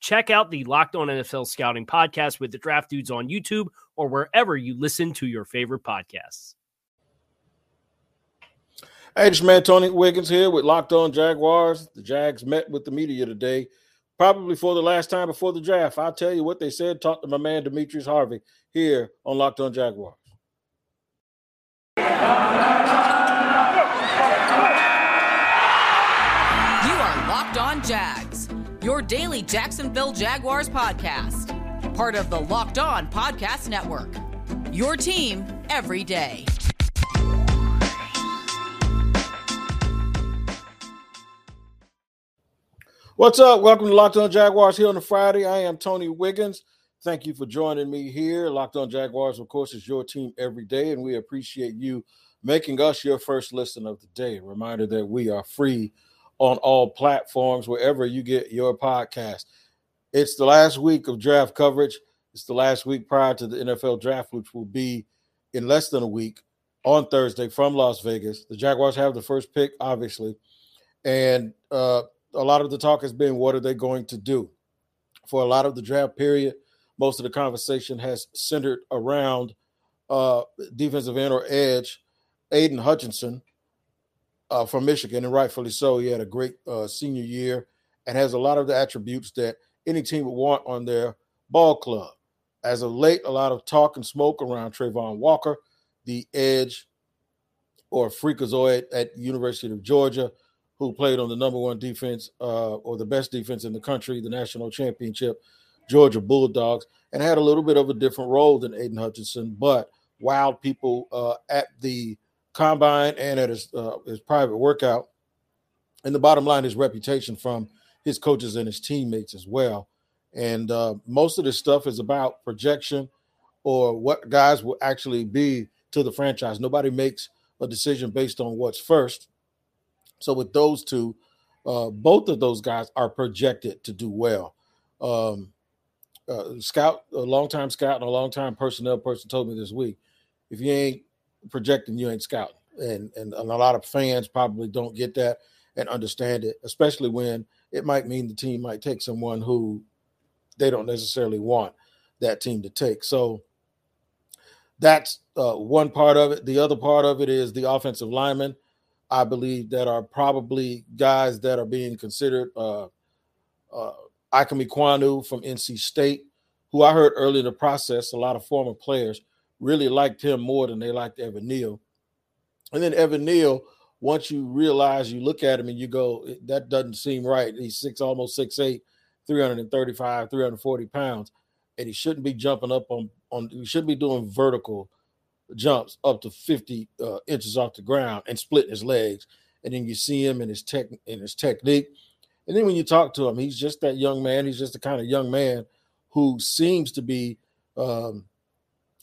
Check out the Locked On NFL Scouting podcast with the draft dudes on YouTube or wherever you listen to your favorite podcasts. Hey, this man Tony Wiggins here with Locked On Jaguars. The Jags met with the media today, probably for the last time before the draft. I'll tell you what they said. Talk to my man Demetrius Harvey here on Locked On Jaguars. Daily Jacksonville Jaguars podcast, part of the Locked On Podcast Network. Your team every day. What's up? Welcome to Locked On Jaguars here on a Friday. I am Tony Wiggins. Thank you for joining me here. Locked On Jaguars, of course, is your team every day, and we appreciate you making us your first listen of the day. A reminder that we are free on all platforms, wherever you get your podcast. It's the last week of draft coverage. It's the last week prior to the NFL draft, which will be in less than a week on Thursday from Las Vegas. The Jaguars have the first pick, obviously. And uh, a lot of the talk has been what are they going to do? For a lot of the draft period, most of the conversation has centered around uh, defensive end or edge, Aidan Hutchinson uh, from Michigan, and rightfully so. He had a great uh, senior year and has a lot of the attributes that any team would want on their ball club. As of late, a lot of talk and smoke around Travon Walker, the edge or freakazoid at University of Georgia, who played on the number one defense uh, or the best defense in the country, the national championship, Georgia Bulldogs, and had a little bit of a different role than Aidan Hutchinson, but wowed people uh, at the combine and at his, uh, his private workout. And the bottom line, is reputation from his coaches and his teammates as well. And uh, most of this stuff is about projection or what guys will actually be to the franchise. Nobody makes a decision based on what's first. So with those two, uh, both of those guys are projected to do well. Um, uh, scout, a long-time scout and a long-time personnel person told me this week, if you ain't projecting, you ain't scouting. And, and a lot of fans probably don't get that and understand it, especially when it might mean the team might take someone who they don't necessarily want that team to take. So that's uh, one part of it. The other part of it is the offensive linemen. I believe that are probably guys that are being considered. Uh, uh, Ekwonu from NC State, who I heard early in the process, a lot of former players really liked him more than they liked Evan Neal. And then Evan Neal, once you realize, you look at him and you go, that doesn't seem right. He's six, almost six eight, 335, 340 pounds, and he shouldn't be jumping up on on. He shouldn't be doing vertical jumps up to 50 uh, inches off the ground and splitting his legs. And then you see him in his tech in his technique. And then when you talk to him, he's just that young man. He's just the kind of young man who seems to be um,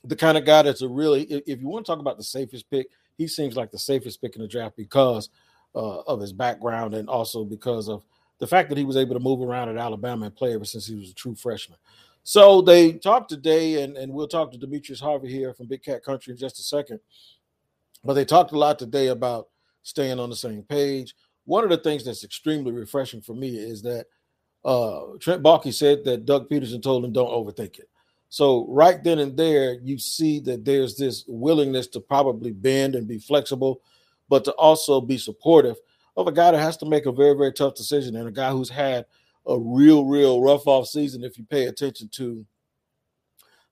the kind of guy that's a really, if you want to talk about the safest pick, he seems like the safest pick in the draft because uh, of his background and also because of the fact that he was able to move around at Alabama and play ever since he was a true freshman. So they talked today, and, and we'll talk to Demetrius Harvey here from Big Cat Country in just a second. But they talked a lot today about staying on the same page. One of the things that's extremely refreshing for me is that uh, Trent Baalke said that Doug Pederson told him don't overthink it. So right then and there, you see that there's this willingness to probably bend and be flexible, but to also be supportive of a guy that has to make a very, very tough decision and a guy who's had – a real, real rough off season if you pay attention to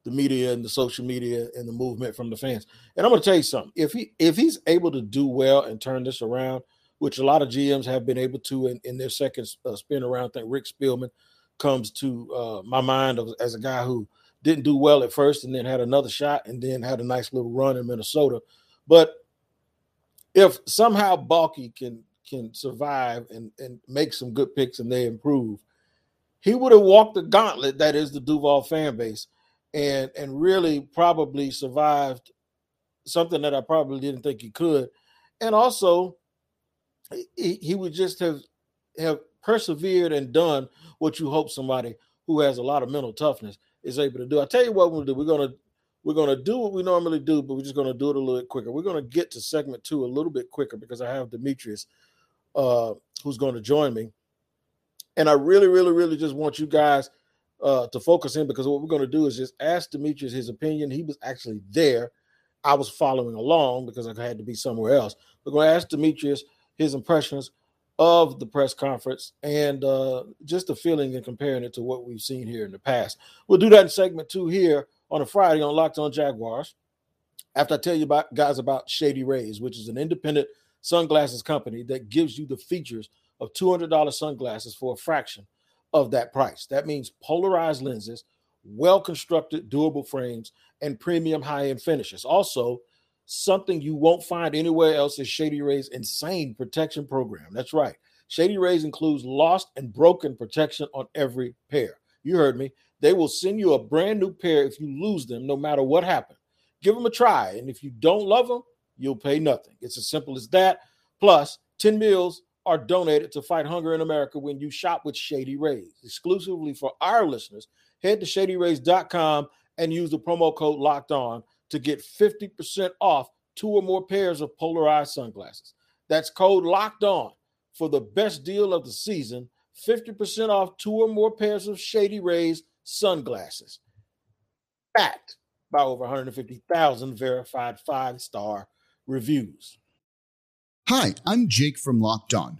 the media and the social media and the movement from the fans. And I'm to tell you something. If he if he's able to do well and turn this around, which a lot of GMs have been able to in, in their second uh, spin around. I think Rick Spielman comes to uh, my mind as a guy who didn't do well at first and then had another shot and then had a nice little run in Minnesota. But if somehow Baalke can can survive and, and make some good picks and they improve, he would have walked the gauntlet that is the Duval fan base and and really probably survived something that I probably didn't think he could. And also he, he would just have have persevered and done what you hope somebody who has a lot of mental toughness is able to do. I tell you what we'll do. We're gonna we're gonna do what we normally do, but we're just gonna do it a little bit quicker. We're gonna get to segment two a little bit quicker because I have Demetrius uh, who's going to join me. And I really, really, really just want you guys uh, to focus in because what we're going to do is just ask Demetrius his opinion. He was actually there. I was following along because I had to be somewhere else. We're going to ask Demetrius his impressions of the press conference and uh, just the feeling and comparing it to what we've seen here in the past. We'll do that in segment two here on a Friday on Locked On Jaguars. After I tell you about guys about Shady Rays, which is an independent sunglasses company that gives you the features of $200 sunglasses for a fraction of that price. That means polarized lenses, well constructed, durable frames, and premium high end finishes. Also, something you won't find anywhere else is Shady Ray's insane protection program. That's right. Shady Rays includes lost and broken protection on every pair. You heard me. They will send you a brand new pair if you lose them, no matter what happened. Give them a try. And if you don't love them, you'll pay nothing. It's as simple as that. Plus, 10 meals are donated to fight hunger in America when you shop with Shady Rays. Exclusively for our listeners, head to shadyrays.com and use the promo code locked on to get 50% off two or more pairs of polarized sunglasses. That's code locked on for the best deal of the season 50% off two or more pairs of Shady Rays sunglasses. Backed by over 150,000 verified five star reviews. Hi, I'm Jake from Locked On.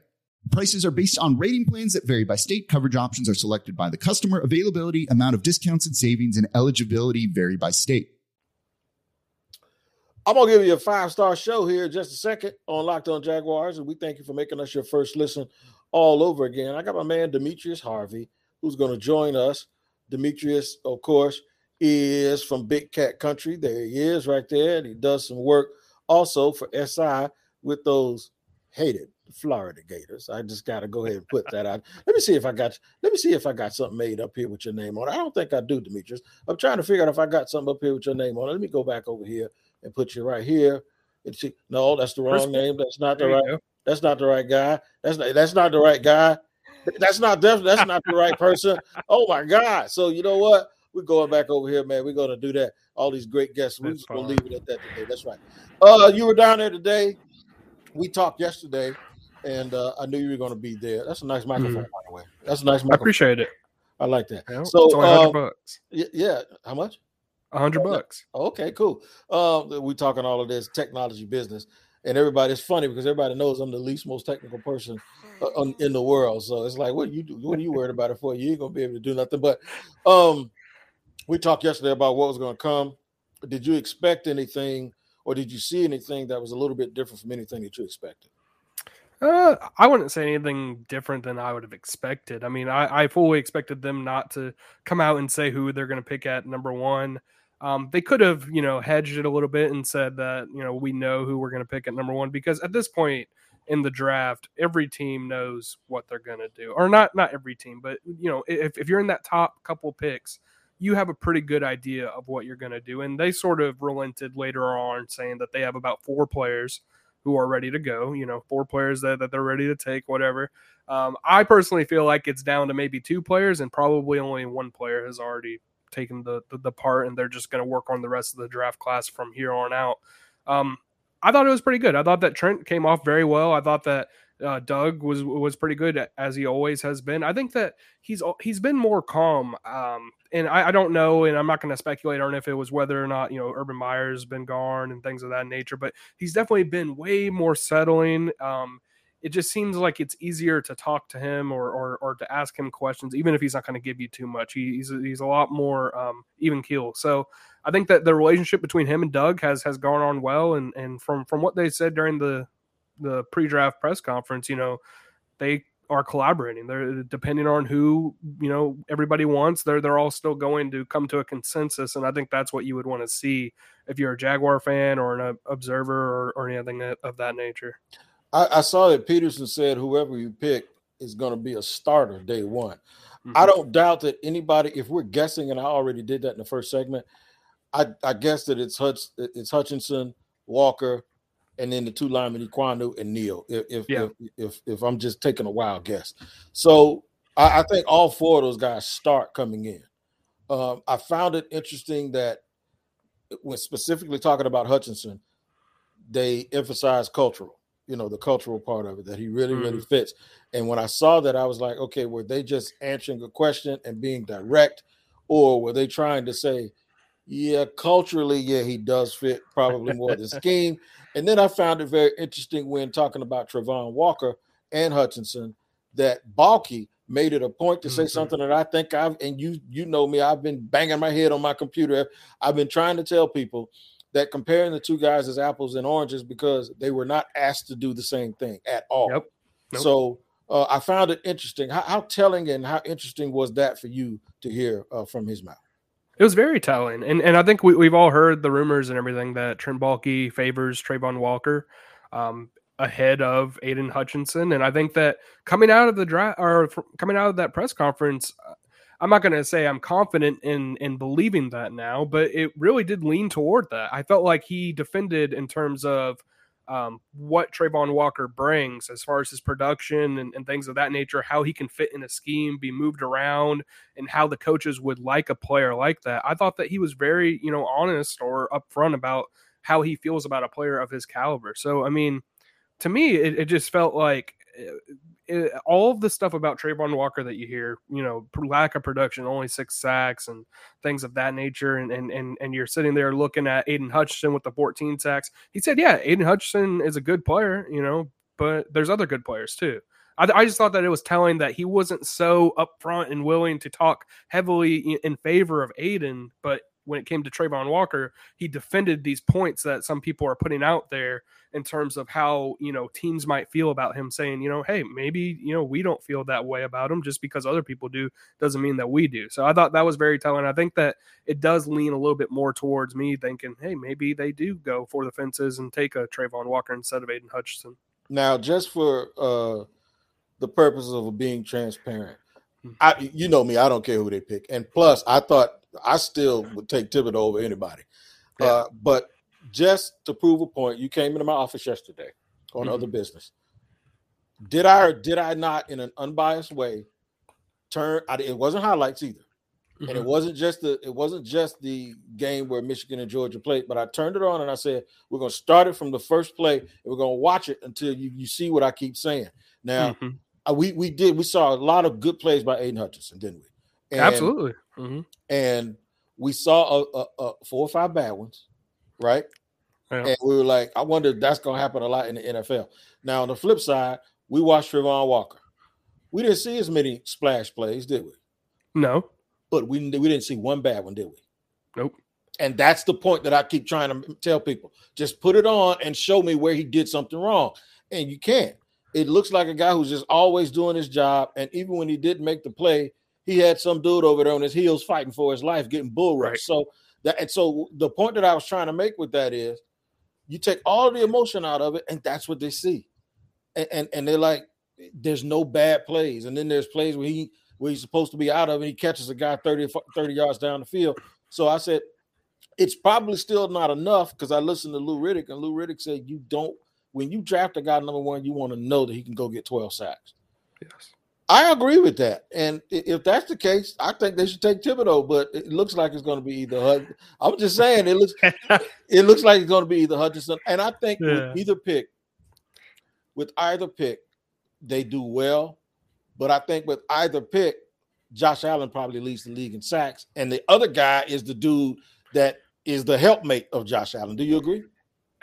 Prices are based on rating plans that vary by state. Coverage options are selected by the customer. Availability, amount of discounts and savings, and eligibility vary by state. I'm gonna give you a five star show here just a second on Locked On Jaguars, and we thank you for making us your first listen all over again. I got my man Demetrius Harvey who's going to join us. Demetrius, of course, is from Big Cat Country. There he is, right there, and he does some work also for SI with those hated Florida Gators. I just got to go ahead and put that out. Let me see if I got. Let me see if I got something made up here with your name on it. I don't think I do, Demetrius. I'm trying to figure out if I got something up here with your name on it. Let me go back over here and put you right here. And see, no, that's the wrong First, name. That's not the right. That's not the right guy. That's not. That's not the right guy. That's not. That's not the right person. Oh my God! So you know what? We're going back over here, man. We're going to do that. All these great guests. We're just going to leave it at that today. That's right. Uh, you were down there today. We talked yesterday and uh, I knew you were going to be there. That's a nice microphone, mm-hmm. by the way. That's a nice microphone. I appreciate it. I like that. Yeah, so, it's only hundred uh, bucks. Yeah, how much? A hundred bucks. Okay, cool. Uh, we talking all of this technology business, and everybody. It's funny because everybody knows I'm the least most technical person uh, in the world. So it's like, what you do? What are you worried about it for? You ain't gonna be able to do nothing. But um, we talked yesterday about what was going to come. Did you expect anything, or did you see anything that was a little bit different from anything that you expected? Uh, I wouldn't say anything different than I would have expected. I mean, I, I fully expected them not to come out and say who they're going to pick at number one. Um, they could have, you know, hedged it a little bit and said that, you know, we know who we're going to pick at number one because at this point in the draft, every team knows what they're going to do, or not, not every team, but you know, if, if you're in that top couple picks, you have a pretty good idea of what you're going to do. And they sort of relented later on saying that they have about four players who are ready to go. You know, four players that, that they're ready to take, whatever. Um, I personally feel like it's down to maybe two players, and probably only one player has already taken the the, the part, and they're just going to work on the rest of the draft class from here on out. Um, I thought it was pretty good. I thought that Trent came off very well. I thought that uh, Doug was was pretty good as he always has been. I think that he's he's been more calm, um, and I, I, don't know, and I'm not going to speculate on if it was whether or not you know Urban Meyer's been gone and things of that nature, but he's definitely been way more settling. Um, it just seems like it's easier to talk to him or or, or to ask him questions, even if he's not going to give you too much. He, he's he's a lot more um, even keel. So I think that the relationship between him and Doug has has gone on well, and and from from what they said during the the pre-draft press conference, you know, they are collaborating. They're depending on who you know everybody wants. They're they're all still going to come to a consensus, and I think that's what you would want to see if you're a Jaguar fan or an observer or, or anything of that nature. I, I, saw that Pederson said whoever you pick is going to be a starter day one. Mm-hmm. I don't doubt that anybody, if we're guessing, and I already did that in the first segment, I, I guess that it's Hutch, it's Hutchinson, Walker, and then the two linemen, Ekwonu and Neal. If if, yeah. if, if, if I'm just taking a wild guess, so I, I, think all four of those guys start coming in. Um, I found it interesting that when specifically talking about Hutchinson, they emphasize cultural you know the cultural part of it that he really mm. really fits and when i saw that i was like okay were they just answering a question and being direct or were they trying to say yeah culturally yeah he does fit probably more the scheme and then i found it very interesting when talking about travon walker and hutchinson that Baalke made it a point to say mm-hmm. something that i think i've and you you know me i've been banging my head on my computer i've been trying to tell people that comparing the two guys as apples and oranges because they were not asked to do the same thing at all. Nope. So uh, I found it interesting. How, how, telling and how interesting was that for you to hear uh, from his mouth? It was very telling, and and I think we, we've all heard the rumors and everything that Trent Baalke favors Travon Walker um, ahead of Aidan Hutchinson, and I think that coming out of the draft or coming out of that press conference, I'm not going to say I'm confident in in believing that now, but it really did lean toward that. I felt like he defended in terms of um, what Travon Walker brings as far as his production and, and, things of that nature, how he can fit in a scheme, be moved around, and how the coaches would like a player like that. I thought that he was very, you know, honest or upfront about how he feels about a player of his caliber. So, I mean, to me, it, it just felt like eh, all of the stuff about Travon Walker that you hear, you know, lack of production, only six sacks and things of that nature, and and and, and you're sitting there looking at Aidan Hutchinson with the 14 sacks. He said, "Yeah, Aidan Hutchinson is a good player, you know, but there's other good players too." I, I just thought that it was telling that he wasn't so upfront and willing to talk heavily in favor of Aidan, but when it came to Travon Walker, he defended these points that some people are putting out there in terms of how you know teams might feel about him saying you know hey maybe you know we don't feel that way about him just because other people do doesn't mean that we do so i thought that was very telling i think that it does lean a little bit more towards me thinking hey maybe they do go for the fences and take a Travon Walker instead of Aidan Hutchinson now just for uh the purpose of being transparent. I, you know me, I don't care who they pick. And plus, I thought I still would take Thibodeaux over anybody. Yeah. Uh, but just to prove a point, you came into my office yesterday on mm-hmm. other business. Did I or did I not, in an unbiased way, turn? I, it wasn't highlights either, mm-hmm. and it mm-hmm. wasn't just the it wasn't just the game where Michigan and Georgia played. But I turned it on and I said, "We're going to start it from the first play, and we're going to watch it until you you see what I keep saying." Now, mm-hmm. Uh, we we did we saw a lot of good plays by Aidan Hutchinson, didn't we? And, Absolutely. Mm-hmm. And we saw a, a, a four or five bad ones, right? Yeah. And we were like, I wonder if that's going to happen a lot in the NFL. Now, on the flip side, we watched Travon Walker. We didn't see as many splash plays, did we? No. But we, we didn't see one bad one, did we? Nope. And that's the point that I keep trying to tell people. Just put it on and show me where he did something wrong. And you can't. It looks like a guy who's just always doing his job. And even when he didn't make the play, he had some dude over there on his heels fighting for his life, getting bull rushed. Right. So that and so the point that I was trying to make with that is you take all the emotion out of it, and that's what they see. And, and and, they're like, there's no bad plays. And then there's plays where he where he's supposed to be out of and he catches a guy 30, 30 yards down the field. So I said, it's probably still not enough because I listened to Lou Riddick, and Lou Riddick said you don't when you draft a guy number one, you want to know that he can go get 12 sacks. Yes. I agree with that. And if that's the case, I think they should take Thibodeaux, but it looks like it's going to be either Hud- I'm just saying it looks it looks like it's going to be either Hutchinson. And I think Yeah. with either pick, with either pick, they do well. But I think with either pick, Josh Allen probably leads the league in sacks. And the other guy is the dude that is the helpmate of Josh Allen. Do you agree?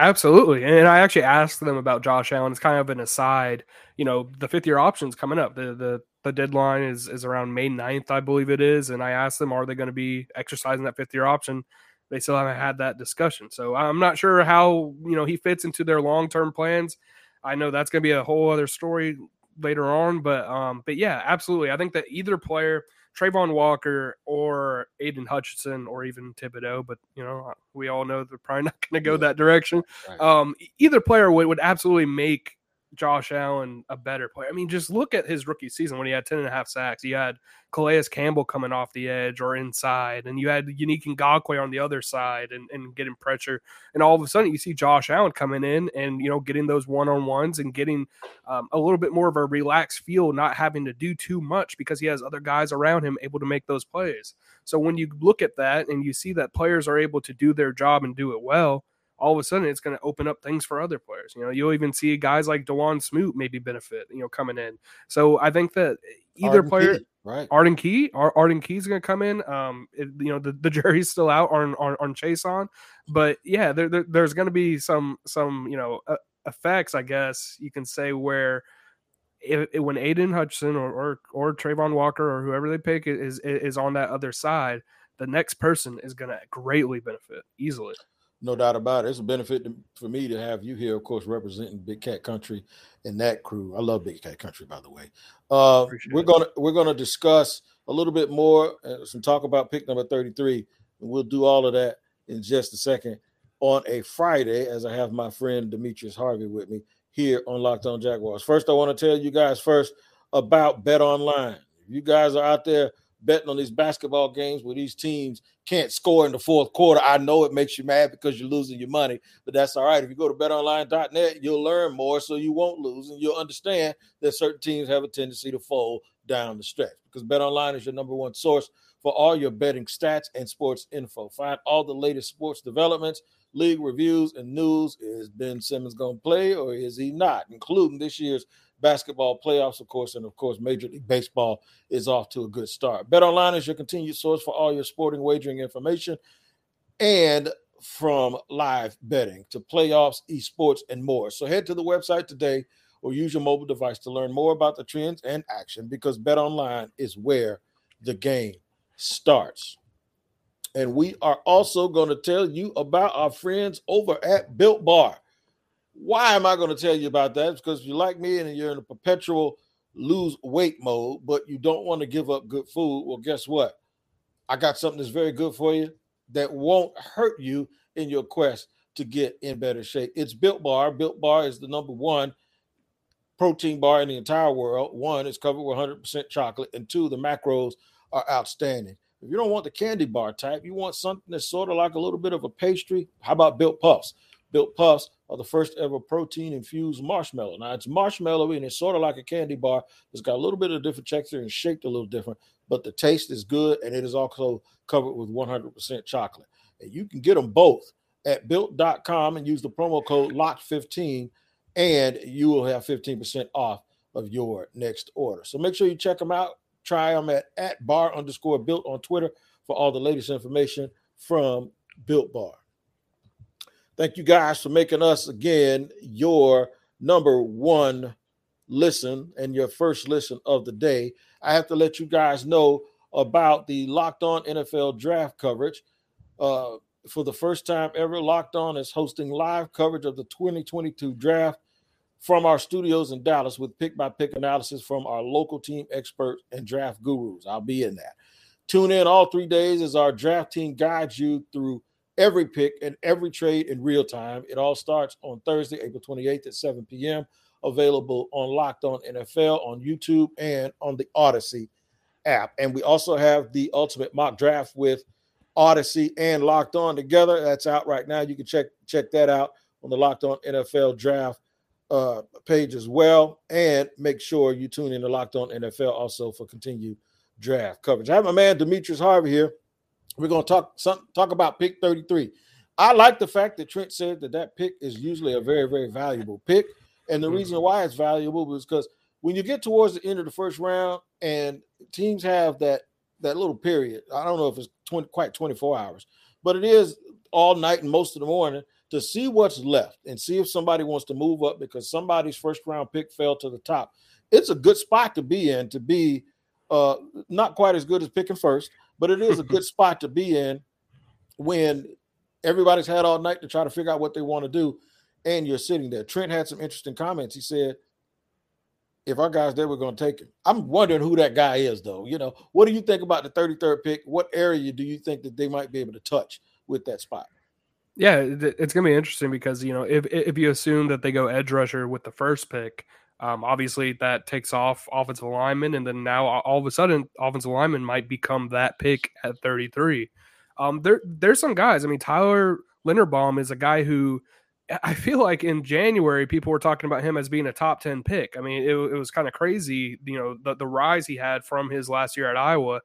Absolutely. And I actually asked them about Josh Allen. It's kind of an aside. You know, the fifth year option's coming up. The the the deadline is is around May 9th, I believe it is. And I asked them, are they going to be exercising that fifth year option? They still haven't had that discussion. So I'm not sure how, you know, he fits into their long term plans. I know that's going to be a whole other story later on, but um, but yeah, absolutely. I think that either player, Travon Walker or Aidan Hutchinson or even Thibodeaux, but you know, we all know they're probably not going to go Yeah. that direction. Right. Um, either player would, would absolutely make Josh Allen a better player. I mean, just look at his rookie season when he had 10 and a half sacks. You had Calais Campbell coming off the edge or inside, and you had Yannick Ngakoue on the other side and, and getting pressure. And all of a sudden, you see Josh Allen coming in and, you know, getting those one on ones and getting um, a little bit more of a relaxed feel, not having to do too much because he has other guys around him able to make those plays. So when you look at that and you see that players are able to do their job and do it well, all of a sudden it's going to open up things for other players. You know, you'll even see guys like Dawuane Smoot maybe benefit, you know, coming in. So I think that either Arden player, Key, right? Arden Key, Ar- Arden Key's going to come in. Um, it, you know, the, the jury's still out on on, on Chaisson, but yeah, there, there there's going to be some some you know uh, effects, I guess you can say where. If, if- when Aidan Hutchinson or, or or Travon Walker or whoever they pick is is on that other side, the next person is going to greatly benefit easily. No doubt about it. It's a benefit to, for me to have you here, of course, representing Big Cat Country and that crew. I love Big Cat Country, by the way. Uh, we're gonna we're gonna discuss a little bit more, uh, some talk about pick number thirty three, and we'll do all of that in just a second on a Friday, as I have my friend Demetrius Harvey with me here on Locked On Jaguars. First, I want to tell you guys first about Bet Online. If you guys are out there betting on these basketball games where these teams can't score in the fourth quarter, I know it makes you mad because you're losing your money, but that's all right. If you go to betonline.net, you'll learn more so you won't lose and you'll understand that certain teams have a tendency to fold down the stretch because betonline is your number one source for all your betting stats and sports info. Find all the latest sports developments, league reviews, and news. Is Ben Simmons going to play or is he not? Including this year's basketball playoffs, of course, and of course, Major League Baseball is off to a good start. BetOnline is your continued source for all your sporting wagering information and from live betting to playoffs, esports, and more. So head to the website today or use your mobile device to learn more about the trends and action because BetOnline is where the game starts. And we are also going to tell you about our friends over at Built Bar. Why am I going to tell you about that? It's because if you're like me and you're in a perpetual lose weight mode, but you don't want to give up good food, well, guess what? I got something that's very good for you that won't hurt you in your quest to get in better shape. It's Built Bar. Built Bar is the number one protein bar in the entire world. One, it's covered with 100% chocolate, and two, the macros are outstanding. If you don't want the candy bar type, you want something that's sort of like a little bit of a pastry. How about Built Puffs? Built Puffs the first ever protein infused marshmallow. Now it's marshmallow and it's sort of like a candy bar. It's got a little bit of different texture and shaped a little different, but the taste is good and it is also covered with 100% chocolate. And you can get them both at built.com and use the promo code LOCK15 and you will have 15% off of your next order. So make sure you check them out. Try them at, at bar underscore built on Twitter for all the latest information from Built Bar. Thank you guys for making us again your number one listen and your first listen of the day. I have to let you guys know about the Locked On NFL draft coverage. Uh, for the first time ever, Locked On is hosting live coverage of the 2022 draft from our studios in Dallas with pick by pick analysis from our local team experts and draft gurus. I'll be in that. Tune in all three days as our draft team guides you through every pick and every trade in real time. It all starts on Thursday, April 28th at 7 p.m. Available on Locked On NFL on YouTube and on the Odyssey app. And we also have the Ultimate Mock Draft with Odyssey and Locked On together. That's out right now. You can check check that out on the Locked On NFL Draft uh, page as well. And make sure you tune in to Locked On NFL also for continued draft coverage. I have my man Demetrius Harvey here. We're going to talk some, talk about pick 33. I like the fact that Trent said that that pick is usually a very, very valuable pick. And the reason mm-hmm. why it's valuable is because when you get towards the end of the first round and teams have that that little period, I don't know if it's 20, quite 24 hours, but it is all night and most of the morning to see what's left and see if somebody wants to move up because somebody's first round pick fell to the top. It's a good spot to be in to be uh, not quite as good as picking first, but it is a good spot to be in when everybody's had all night to try to figure out what they want to do and you're sitting there. Trent had some interesting comments. He said, if our guy's there, we're going to take him. I'm wondering who that guy is, though. You know, what do you think about the 33rd pick? What area do you think that they might be able to touch with that spot? Yeah, it's going to be interesting because you know if if you assume that they go edge rusher with the first pick, um, obviously that takes off offensive lineman, and then now all of a sudden offensive lineman might become that pick at 33. Um, there there's some guys. I mean, Tyler Linderbaum is a guy who I feel like in January people were talking about him as being a top 10 pick. I mean, it, it was kind of crazy, you know, the, the rise he had from his last year at Iowa.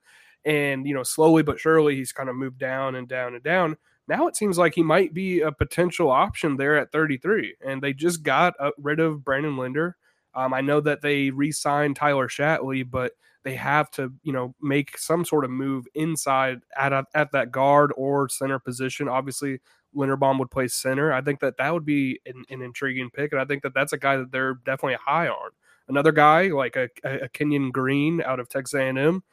And, you know, slowly but surely he's kind of moved down and down and down. Now it seems like he might be a potential option there at 33. And they just got uh, rid of Brandon Linder. Um, I know that they re signed Tyler Shatley, but they have to, you know, make some sort of move inside at, a, at that guard or center position. Obviously, Linderbaum would play center. I think that that would be an, an, intriguing pick, and I think that that's a guy that they're definitely high on. Another guy like a, a Kenyon Green out of Texas A&M.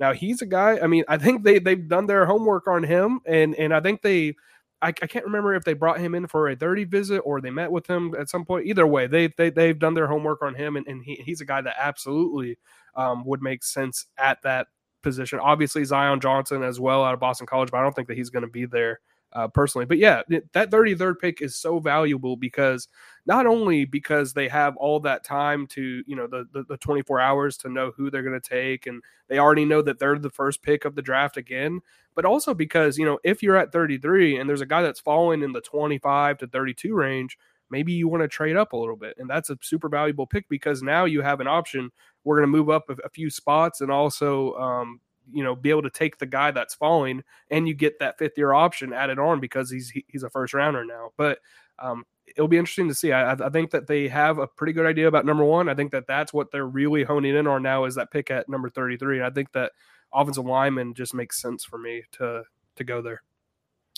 Now he's a guy. I mean, I think they they've done their homework on him, and and I think they. I, I can't remember if they brought him in for a 30 visit or they met with him at some point. Either way, they, they they've done their homework on him, and, and he, he's a guy that absolutely um, would make sense at that position. Obviously, Zion Johnson as well out of Boston College, but I don't think that he's going to be there uh, personally. But yeah, that 33rd pick is so valuable because not only because they have all that time to, you know, the, the, the 24 hours to know who they're going to take, and they already know that they're the first pick of the draft again, but also because, you know, if you're at 33 and there's a guy that's falling in the 25 to 32 range, maybe you want to trade up a little bit. And that's a super valuable pick because now you have an option. We're going to move up a, a few spots and also, um, you know be able to take the guy that's falling and you get that fifth year option added on because he's he's a first rounder now. But um, it'll be interesting to see. I, I think that they have a pretty good idea about number one. I think that that's what they're really honing in on now is that pick at number 33 and i think that offensive lineman just makes sense for me to to go there.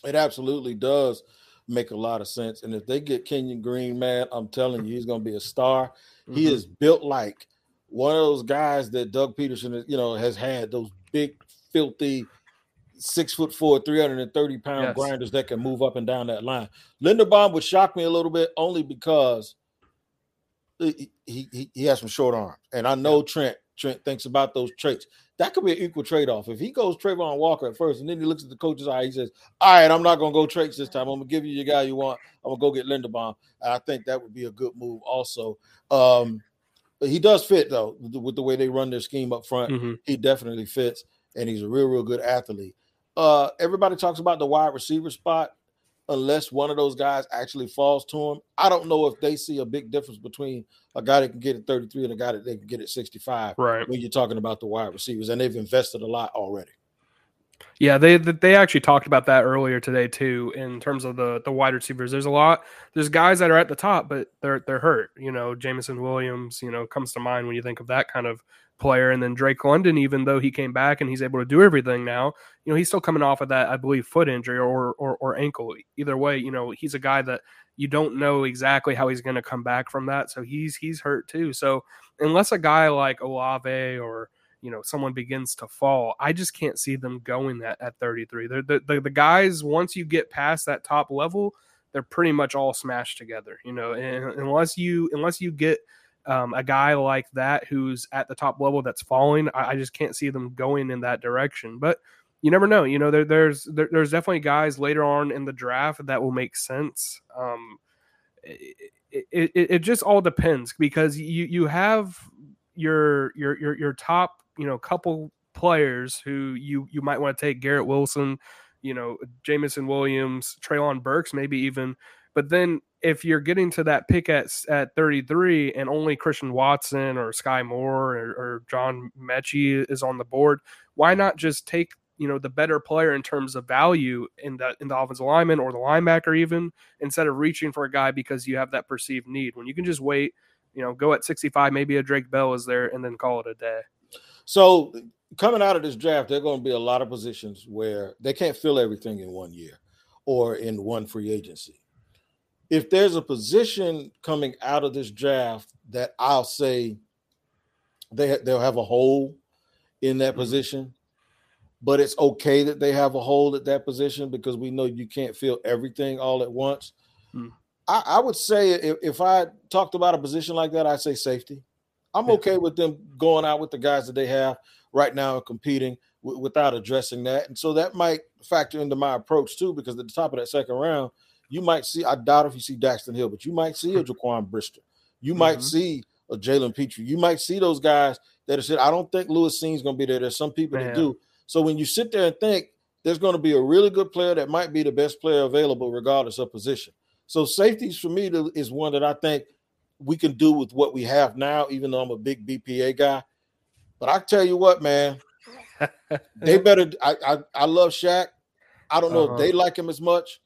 It absolutely does make a lot of sense. And if they get kenyon green man i'm telling you he's going to be a star. Mm-hmm. he is built like one of those guys that Doug Pederson, you know, has had those big, filthy, six foot four, 330 pound yes. grinders that can move up and down that line. Linderbaum would shock me a little bit only because he, he, he has some short arms. And I know Trent Trent thinks about those traits. That could be an equal trade off. If he goes Travon Walker at first, and then he looks at the coach's eye, he says, "All right, I'm not going to go traits this time. I'm going to give you your guy you want. I'm going to go get Linderbaum." I think that would be a good move. Also, um, he does fit though with the way they run their scheme up front. Mm-hmm. He definitely fits, and he's a real, real good athlete. Uh, everybody talks about the wide receiver spot, unless one of those guys actually falls to him. I don't know if they see a big difference between a guy that can get it 33 and a guy that they can get it 65. Right. When you're talking about the wide receivers, and they've invested a lot already. Yeah, they they actually talked about that earlier today too. In terms of the the wide receivers, there's a lot. There's guys that are at the top, but they're they're hurt. You know, Jameson Williams. You know, comes to mind when you think of that kind of player. And then Drake London, even though he came back and he's able to do everything now, you know, he's still coming off of that, I believe, foot injury or or, or ankle. Either way, you know, he's a guy that you don't know exactly how he's going to come back from that. So he's he's hurt too. So unless a guy like Olave or you know someone begins to fall i just can't see them going that at 33 they're, the, the, the guys once you get past that top level they're pretty much all smashed together you know and unless you unless you get um, a guy like that who's at the top level that's falling I, I, just can't see them going in that direction. But you never know you know there, there's there, there's definitely guys later on in the draft that will make sense. Um, it, it, it just all depends because you you have your your your your top you know couple players who you you might want to take Garrett Wilson, you know Jameson Williams, Treylon Burks, maybe even But then if you're getting to that pick at at 33 and only Christian Watson or Skyy Moore or, or John Metchie is on the board, why not just take you know the better player in terms of value in the in the offensive lineman or the linebacker even instead of reaching for a guy because you have that perceived need when you can just wait you know go at 65 maybe a Drake Bell is there and then call it a day so coming out of this draft there are going to be a lot of positions where they can't fill everything in one year or in one free agency if there's a position coming out of this draft that I'll say they they'll have a hole in that mm-hmm. position but it's okay that they have a hole at that position because we know you can't fill everything all at once. Hmm. I, I, would say if, if, I talked about a position like that, I'd say safety. I'm okay with them going out with the guys that they have right now and competing w- without addressing that. And so that might factor into my approach too, because at the top of that second round, you might see, I doubt if you see Daxton Hill, but you might see a hmm. Jaquan Brisker. You might mm-hmm. see a Jalen Pitre. You might see those guys that have said, I don't think Lewis Cine's going to be there. There's some people Man. that do. So when you sit there and think there's going to be a really good player that might be the best player available, regardless of position. So safeties for me is one that I think we can do with what we have now, even though I'm a big BPA guy. But I tell you what, man, they better. I, I, I love Shaq. I don't know uh-huh. if they uh-huh. like him as much,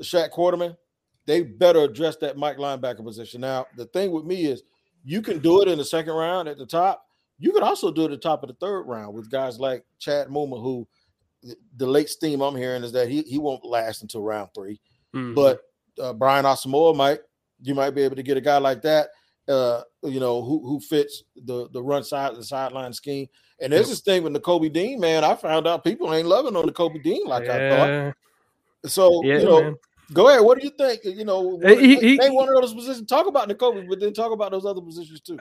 Shaq Quarterman. They better address that Mike linebacker position. Now, the thing with me is you can do it in the second round at the top, you can also do it at the top of the third round with guys like Chad Muma, who the late steam I'm hearing is that he, he won't last until round 3 mm-hmm. But uh, Brian Asamoah might, you might be able to get a guy like that, uh, you know, who who fits the the run side the sideline scheme. And there's yep. this thing with Nakobe Dean, man. I found out people ain't loving on Nakobe Dean like yeah. I thought. So yeah, you know, man. go ahead. What do you think? You know, he, he, he, one of those positions. Talk about Nakobe, but then talk about those other positions too.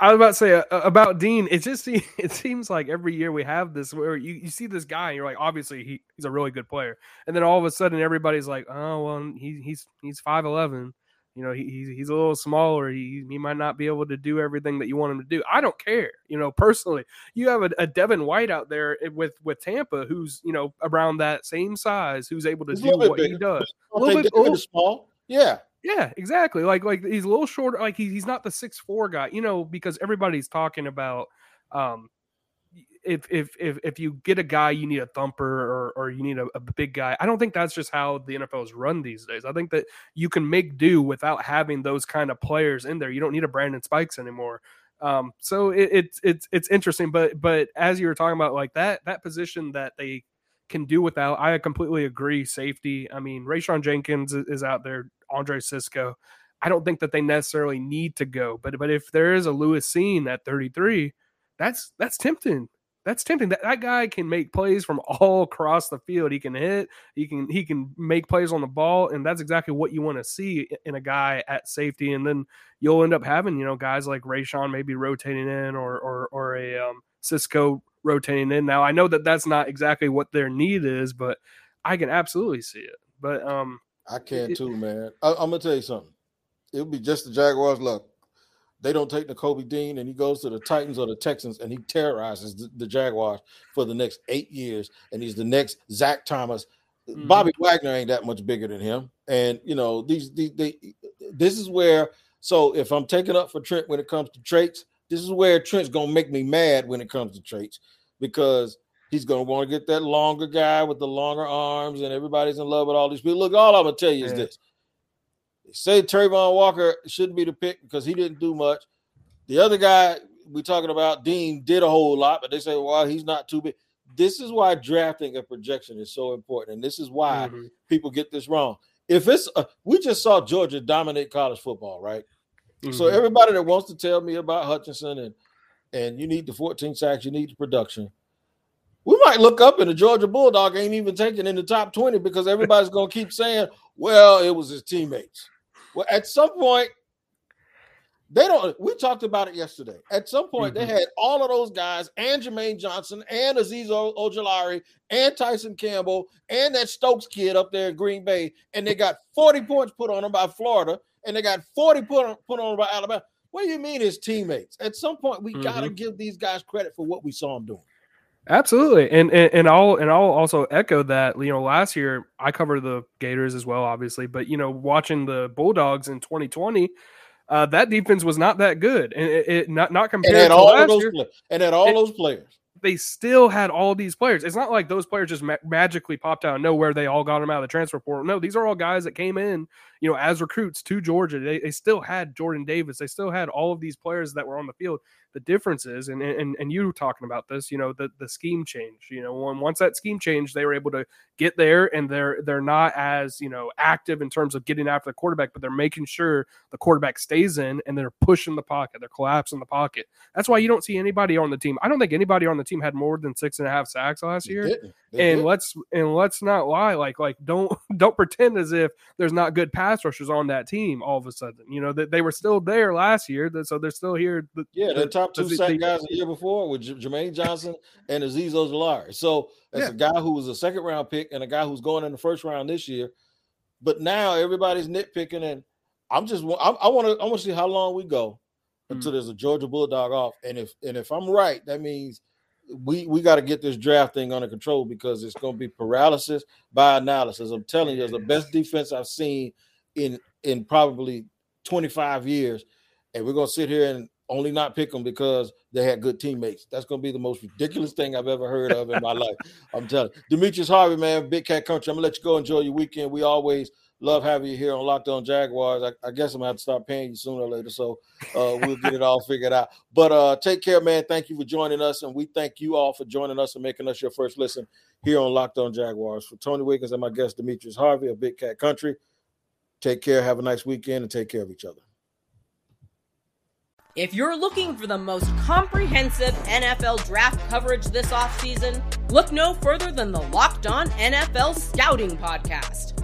I was about to say uh, uh about Dean. It just it seems like every year we have this where you, you see this guy and you're like, obviously he, he's a really good player, and then all of a sudden everybody's like, oh well, he, he's he's five eleven. You know, he, he's he's a little smaller. He he might not be able to do everything that you want him to do. I don't care. You know, personally, you have a, a Devin White out there with with Tampa, who's you know around that same size, who's able to he's do what bigger. he does. A little bit, little, small. Yeah, yeah, exactly. Like like he's a little shorter. Like he, he's not the six four guy, you know, because everybody's talking about um if if if if you get a guy, you need a thumper or or you need a, a, big guy. I don't think that's just how the NFL is run these days. I think that you can make do without having those kind of players in there. You don't need a Brandon Spikes anymore. Um, so it, it's it's it's interesting, but but as you were talking about like that that position that they can do without, I completely agree. Safety. I mean, Rayshawn Jenkins is out there Andre Cisco. I don't think that they necessarily need to go, but but if there is a Lewis Cine at 33, that's that's tempting. That's tempting. That, that guy can make plays from all across the field. He can hit. He can he can make plays on the ball, and that's exactly what you want to see in a guy at safety. And then you'll end up having you know guys like Rayshawn maybe rotating in, or or or a um, Cisco rotating in. Now I know that that's not exactly what their need is, but I can absolutely see it. But um, I can too, man. I, am gonna tell you something. It'll be just the Jaguars' luck. They don't take Nakobe Dean, and he goes to the Titans or the Texans, and he terrorizes the, the Jaguars for the next eight years. And he's the next Zach Thomas. Mm-hmm. Bobby Wagner ain't that much bigger than him. And you know these, these they, this is where. So if I'm taking up for Trent when it comes to traits, this is where Trent's gonna make me mad when it comes to traits because He's to want to get that longer guy with the longer arms, and everybody's in love with all these people. Look, all I'm to tell you is this. They say Travon Walker shouldn't be the pick because he didn't do much. The other guy we're talking about, Dean, did a whole lot, but they say, well, he's not too big. This is why drafting a projection is so important. And this is why mm-hmm. people get this wrong. If it's, a, we just saw Georgia dominate college football, right? Mm-hmm. So everybody that wants to tell me about Hutchinson and and you need the 14 sacks, you need the production we might look up and the Georgia Bulldog ain't even taken in the top 20 because everybody's going to keep saying, well, it was his teammates. Well, at some point, they don't. We talked about it yesterday. At some point, mm-hmm. they had all of those guys and Jermaine Johnson and Azeez Ojulari and Tyson Campbell and that Stokes kid up there in Green Bay, and they got 40 points put on them by Florida, and they got 40 put on, put on by Alabama. What do you mean his teammates? At some point, we mm-hmm. got to give these guys credit for what we saw them doing. Absolutely, and, and and I'll and I'll also echo that. You know, last year I covered the Gators as well, obviously, but you know, watching the Bulldogs in 2020, uh, that defense was not that good, and it, it not not compared and to all last those year. and had all It- those players. They still had all these players. It's not like those players just ma- magically popped out of nowhere. They all got them out of the transfer portal. No, these are all guys that came in, you know, as recruits to Georgia. They, they still had Jordan Davis. They still had all of these players that were on the field. The difference is, and and and you talking about this, you know, the the scheme change. You know, when once that scheme changed, they were able to get there, and they're they're not as you know active in terms of getting after the quarterback, but they're making sure the quarterback stays in, and they're pushing the pocket, they're collapsing the pocket. That's why you don't see anybody on the team. I don't think anybody on the team had more than six and a half sacks last year. They and didn't. let's and let's not lie like like don't don't pretend as if there's not good pass rushers on that team all of a sudden you know that they were still there last year so they're still here The- Yeah, the top two the- sack the- guys the year before with Jermaine Johnson and Azeez Ojulari. So that's Yeah. a guy who was a second round pick and a guy who's going in the first round this year. But now everybody's nitpicking, and I'm just I, I want to I want to see how long we go until Mm. there's a Georgia Bulldog off. And if and if I'm right, that means we we got to get this draft thing under control because it's going to be paralysis by analysis. I'm telling you, it's the best defense I've seen in in probably 25 years, and we're going to sit here and only not pick them because they had good teammates. That's going to be the most ridiculous thing I've ever heard of in my life. I'm telling you. Demetrius Harvey, man, Big Cat Country. I'm going to let you go enjoy your weekend. We always love having you here on Locked On Jaguars. I, I guess I'm going to have to start paying you sooner or later. So uh, we'll get it all figured out. But uh, take care, man. Thank you for joining us. And we thank you all for joining us and making us your first listen here on Locked On Jaguars. For Tony Wiggins and my guest, Demetrius Harvey of Big Cat Country, take care. Have a nice weekend and take care of each other. If you're looking for the most comprehensive NFL draft coverage this offseason, look no further than the Locked On NFL Scouting Podcast.